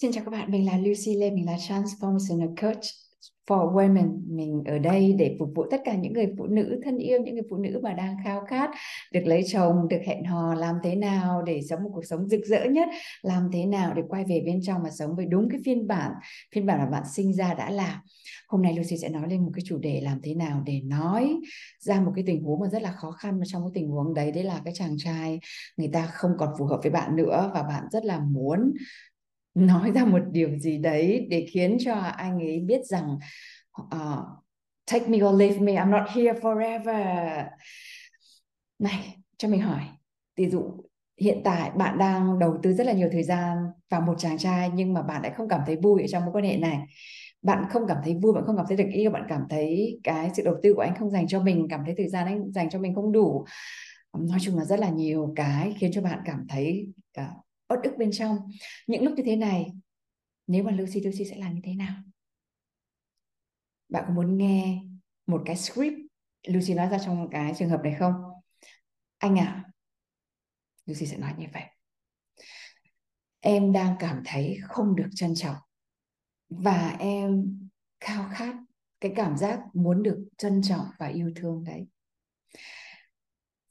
Xin chào các bạn, mình là Lucy Lê, mình là Transformational Coach for Women. Mình ở đây để phục vụ tất cả những người phụ nữ thân yêu, những người phụ nữ mà đang khao khát được lấy chồng, được hẹn hò, làm thế nào để sống một cuộc sống rực rỡ nhất, làm thế nào để quay về bên trong và sống với đúng cái phiên bản, phiên bản mà bạn sinh ra đã là. Hôm nay Lucy sẽ nói lên một cái chủ đề làm thế nào để nói ra một cái tình huống mà rất là khó khăn mà trong cái tình huống đấy đấy là cái chàng trai người ta không còn phù hợp với bạn nữa và bạn rất là muốn nói ra một điều gì đấy để khiến cho anh ấy biết rằng uh, take me or leave me I'm not here forever. Này cho mình hỏi ví dụ hiện tại bạn đang đầu tư rất là nhiều thời gian vào một chàng trai nhưng mà bạn lại không cảm thấy vui ở trong mối quan hệ này. Bạn không cảm thấy vui bạn không cảm thấy được yêu bạn cảm thấy cái sự đầu tư của anh không dành cho mình cảm thấy thời gian anh dành cho mình không đủ. Nói chung là rất là nhiều cái khiến cho bạn cảm thấy uh, uất ức bên trong. Những lúc như thế này, nếu mà Lucy Lucy sẽ làm như thế nào? Bạn có muốn nghe một cái script? Lucy nói ra trong cái trường hợp này không? Anh à Lucy sẽ nói như vậy. Em đang cảm thấy không được trân trọng và em khao khát cái cảm giác muốn được trân trọng và yêu thương đấy.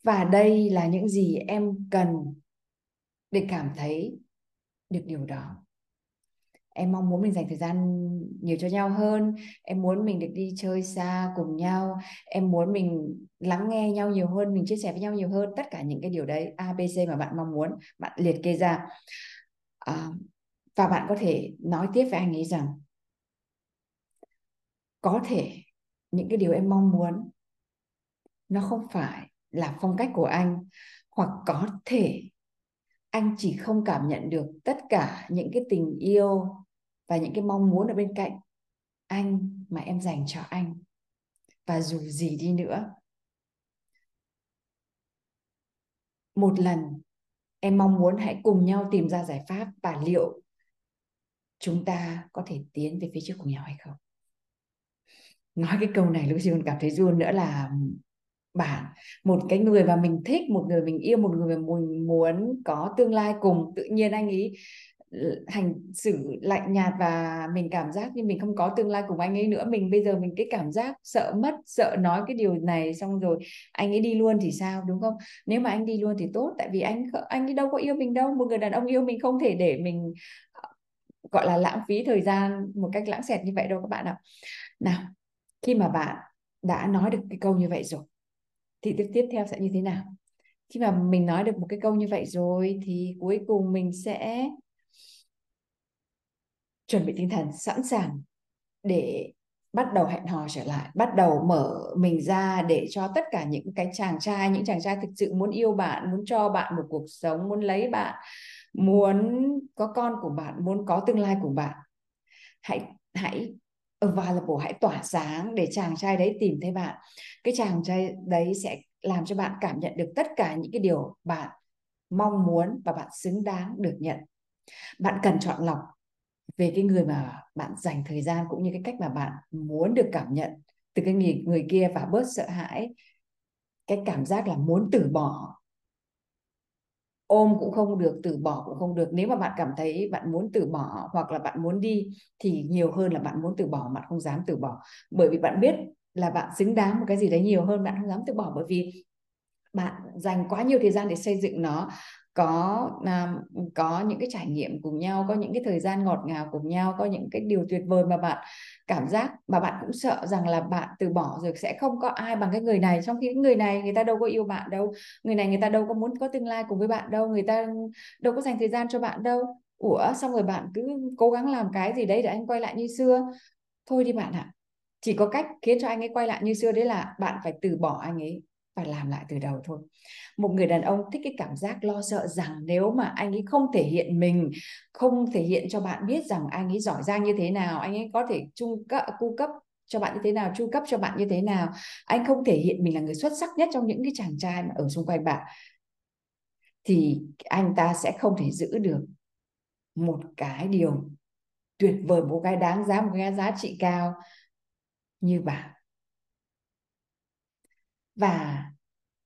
Và đây là những gì em cần để cảm thấy được điều đó. Em mong muốn mình dành thời gian nhiều cho nhau hơn. Em muốn mình được đi chơi xa cùng nhau. Em muốn mình lắng nghe nhau nhiều hơn mình chia sẻ với nhau nhiều hơn. Tất cả những cái điều đấy abc mà bạn mong muốn bạn liệt kê ra. À, và bạn có thể nói tiếp với anh ấy rằng có thể những cái điều em mong muốn nó không phải là phong cách của anh hoặc có thể anh chỉ không cảm nhận được tất cả những cái tình yêu và những cái mong muốn ở bên cạnh anh mà em dành cho anh. Và dù gì đi nữa, một lần em mong muốn hãy cùng nhau tìm ra giải pháp và liệu chúng ta có thể tiến về phía trước cùng nhau hay không. Nói cái câu này, Lucy còn cảm thấy run nữa là bạn. Một cái người mà mình thích, một người mình yêu, một người mà mình muốn có tương lai cùng. Tự nhiên anh ấy ừ, hành xử lạnh nhạt và mình cảm giác như mình không có tương lai cùng anh ấy nữa. Mình bây giờ mình cái cảm giác sợ mất, sợ nói cái điều này xong rồi anh ấy đi luôn thì sao, đúng không? Nếu mà anh đi luôn thì tốt, tại vì anh anh ấy đâu có yêu mình đâu. Một người đàn ông yêu mình không thể để mình ờ, gọi là lãng phí thời gian một cách lãng xẹt như vậy đâu các bạn ạ. Nào, khi mà bạn đã nói được cái câu như vậy rồi thì tiếp tiếp theo sẽ như thế nào? Khi mà mình nói được một cái câu như vậy rồi thì cuối cùng mình sẽ chuẩn bị tinh thần sẵn sàng để bắt đầu hẹn hò trở lại, bắt đầu mở mình ra để cho tất cả những cái chàng trai, những chàng trai thực sự muốn yêu bạn, muốn cho bạn một cuộc sống, muốn lấy bạn, muốn có con của bạn, muốn có tương lai của bạn. Hãy hãy Ờ, available hãy tỏa sáng để chàng trai đấy tìm thấy bạn. Cái chàng trai đấy sẽ làm cho bạn cảm nhận được tất cả những cái điều bạn mong muốn và bạn xứng đáng được nhận. Bạn cần chọn lọc về cái người mà bạn dành thời gian cũng như cái cách mà bạn muốn được cảm nhận từ cái người, người kia và bớt sợ hãi cái cảm giác là muốn từ bỏ ôm cũng không được, từ bỏ cũng không được. Nếu mà bạn cảm thấy bạn muốn từ bỏ hoặc là bạn muốn đi, thì nhiều hơn là bạn muốn từ bỏ, bạn không dám từ bỏ. Bởi vì bạn biết là bạn xứng đáng một cái gì đấy nhiều hơn, bạn không dám từ bỏ. Bởi vì bạn dành quá nhiều thời gian để xây dựng nó có um, có những cái trải nghiệm cùng nhau có những cái thời gian ngọt ngào cùng nhau có những cái điều tuyệt vời mà bạn cảm giác mà bạn cũng sợ rằng là bạn từ bỏ rồi sẽ không có ai bằng cái người này. Trong khi người này người ta đâu có yêu bạn đâu người này người ta đâu có muốn có tương lai cùng với bạn đâu người ta đâu có dành thời gian cho bạn đâu. Ủa xong rồi bạn cứ cố gắng làm cái gì đấy để anh quay lại như xưa. Thôi đi bạn ạ. Chỉ có cách khiến cho anh ấy quay lại như xưa đấy là bạn phải từ bỏ anh ấy và làm lại từ đầu thôi. Một người đàn ông thích cái cảm giác lo sợ rằng nếu mà anh ấy không thể hiện mình, không thể hiện cho bạn biết rằng anh ấy giỏi giang như thế nào, anh ấy có thể trung cấp à, cung cấp cho bạn như thế nào, chu cấp cho bạn như thế nào, anh không thể hiện mình là người xuất sắc nhất trong những cái chàng trai mà ở xung quanh bạn, thì anh ta sẽ không thể giữ được một cái điều tuyệt vời, một cái đáng giá, một cái giá trị cao như bạn và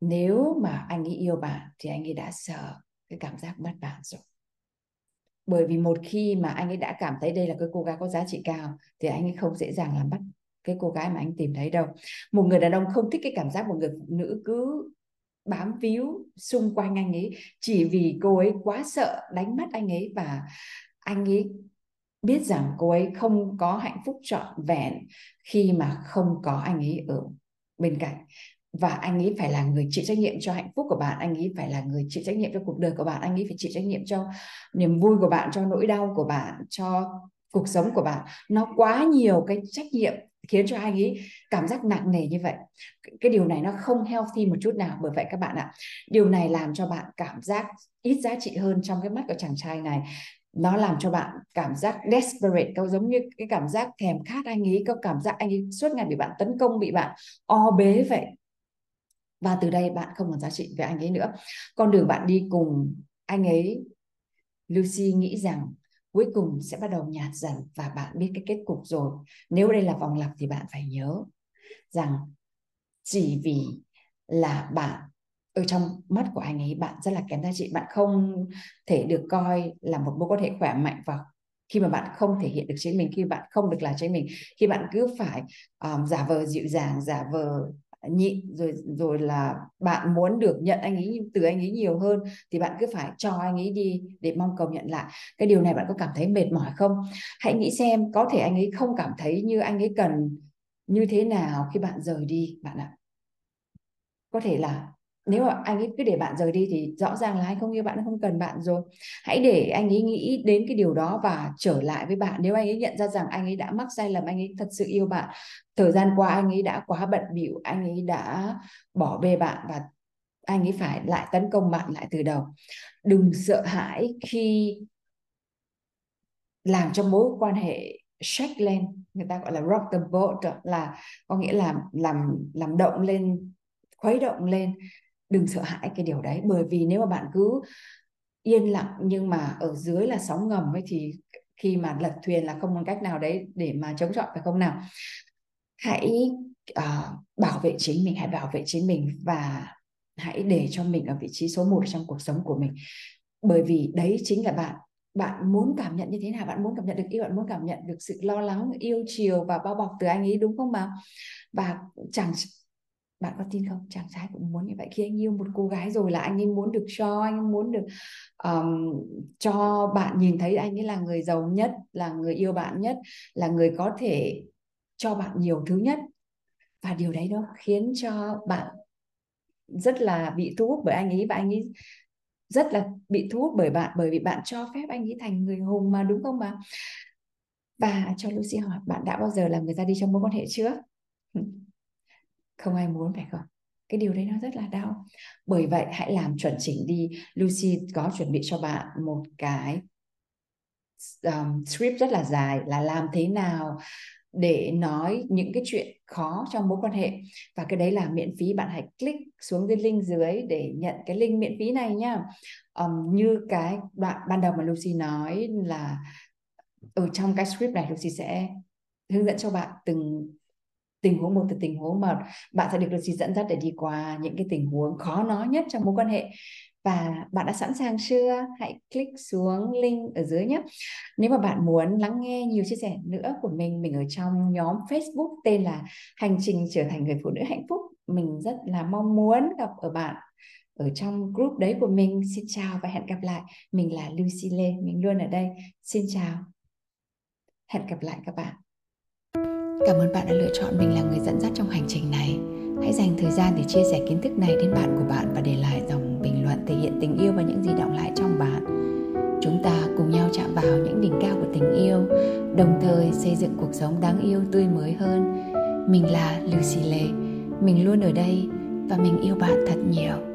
nếu mà anh ấy yêu bạn thì anh ấy đã sợ cái cảm giác mất bạn rồi. Bởi vì một khi mà anh ấy đã cảm thấy đây là cái cô gái có giá trị cao thì anh ấy không dễ dàng làm bắt cái cô gái mà anh tìm thấy đâu. Một người đàn ông không thích cái cảm giác một người phụ nữ cứ bám víu xung quanh anh ấy chỉ vì cô ấy quá sợ đánh mất anh ấy và anh ấy biết rằng cô ấy không có hạnh phúc trọn vẹn khi mà không có anh ấy ở bên cạnh và anh ấy phải là người chịu trách nhiệm cho hạnh phúc của bạn, anh ấy phải là người chịu trách nhiệm cho cuộc đời của bạn, anh ấy phải chịu trách nhiệm cho niềm vui của bạn, cho nỗi đau của bạn, cho cuộc sống của bạn. Nó quá nhiều cái trách nhiệm khiến cho anh ấy cảm giác nặng nề như vậy. Cái điều này nó không healthy một chút nào. Bởi vậy các bạn ạ, điều này làm cho bạn cảm giác ít giá trị hơn trong cái mắt của chàng trai này. Nó làm cho bạn cảm giác desperate câu giống như cái cảm giác thèm khát anh ấy, có cảm giác anh ấy suốt ngày bị bạn tấn công, bị bạn o bế vậy và từ đây bạn không còn giá trị với anh ấy nữa. Con đường bạn đi cùng anh ấy Lucy nghĩ rằng cuối cùng sẽ bắt đầu nhạt dần và bạn biết cái kết cục rồi. Nếu đây là vòng lặp thì bạn phải nhớ rằng chỉ vì là bạn ở trong mắt của anh ấy bạn rất là kém giá trị. Bạn không thể được coi là một mối quan hệ khỏe mạnh và khi mà bạn không thể hiện được chính mình khi bạn không được là chính mình khi bạn cứ phải um, giả vờ dịu dàng giả vờ nhịn rồi rồi là bạn muốn được nhận anh ấy từ anh ấy nhiều hơn thì bạn cứ phải cho anh ấy đi để mong cầu nhận lại. Cái điều này bạn có cảm thấy mệt mỏi không? Hãy nghĩ xem, có thể anh ấy không cảm thấy như anh ấy cần như thế nào khi bạn rời đi bạn ạ. Có thể là nếu mà anh ấy cứ để bạn rời đi thì rõ ràng là anh không yêu bạn không cần bạn rồi. Hãy để anh ấy nghĩ đến cái điều đó và trở lại với bạn. Nếu anh ấy nhận ra rằng anh ấy đã mắc sai lầm, anh ấy thật sự yêu bạn, thời gian qua anh ấy đã quá bận bịu, anh ấy đã bỏ bê bạn và anh ấy phải lại tấn công bạn lại từ đầu. Đừng sợ hãi khi làm cho mối quan hệ shake lên. Người ta gọi là rock the boat là có nghĩa là làm làm động lên, khuấy động lên đừng sợ hãi cái điều đấy bởi vì nếu mà bạn cứ yên lặng nhưng mà ở dưới là sóng ngầm ấy thì khi mà lật thuyền là không có cách nào đấy để mà chống chọi phải không nào? Hãy uh, bảo vệ chính mình hãy bảo vệ chính mình và hãy để cho mình ở vị trí số 1 trong cuộc sống của mình. Bởi vì đấy chính là bạn bạn muốn cảm nhận như thế nào? Bạn muốn cảm nhận được yêu bạn muốn cảm nhận được sự lo lắng yêu chiều và bao bọc từ anh ấy đúng không mà và chẳng bạn có tin không? Chàng trai cũng muốn như vậy. Khi anh yêu một cô gái rồi là anh ấy muốn được cho anh ấy muốn được um, cho bạn nhìn thấy anh ấy là người giàu nhất là người yêu bạn nhất là người có thể cho bạn nhiều thứ nhất. Và điều đấy nó khiến cho bạn rất là bị thu hút bởi anh ấy và anh ấy rất là bị thu hút bởi bạn bởi vì bạn cho phép anh ấy thành người hùng mà đúng không bà? và cho Lucy hỏi bạn đã bao giờ là người ra đi trong mối quan hệ chưa? Không ai muốn phải không? Cái điều đấy nó rất là đau. Bởi vậy hãy làm chuẩn chỉnh đi. Lucy có chuẩn bị cho bạn một cái um, script rất là dài là làm thế nào để nói những cái chuyện khó trong mối quan hệ. Và cái đấy là miễn phí bạn hãy click xuống cái link dưới để nhận cái link miễn phí này nhá um, như cái đoạn ban đầu mà Lucy nói là ở trong cái script này Lucy sẽ hướng dẫn cho bạn từng tình huống một từ tình huống mà bạn sẽ được Lucy dẫn dắt để đi qua những cái tình huống khó nói nhất trong mối quan hệ và bạn đã sẵn sàng chưa? Hãy click xuống link ở dưới nhé. Nếu mà bạn muốn lắng nghe nhiều chia sẻ nữa của mình, mình ở trong nhóm Facebook tên là Hành trình trở thành người phụ nữ hạnh phúc. Mình rất là mong muốn gặp ở bạn ở trong group đấy của mình. Xin chào và hẹn gặp lại. Mình là Lucy Lê, mình luôn ở đây. Xin chào. Hẹn gặp lại các bạn. Cảm ơn bạn đã lựa chọn mình là người dẫn dắt trong hành trình này. Hãy dành thời gian để chia sẻ kiến thức này đến bạn của bạn và để lại dòng bình luận thể hiện tình yêu và những gì động lại trong bạn. Chúng ta cùng nhau chạm vào những đỉnh cao của tình yêu, đồng thời xây dựng cuộc sống đáng yêu tươi mới hơn. Mình là Lucy Lê, mình luôn ở đây và mình yêu bạn thật nhiều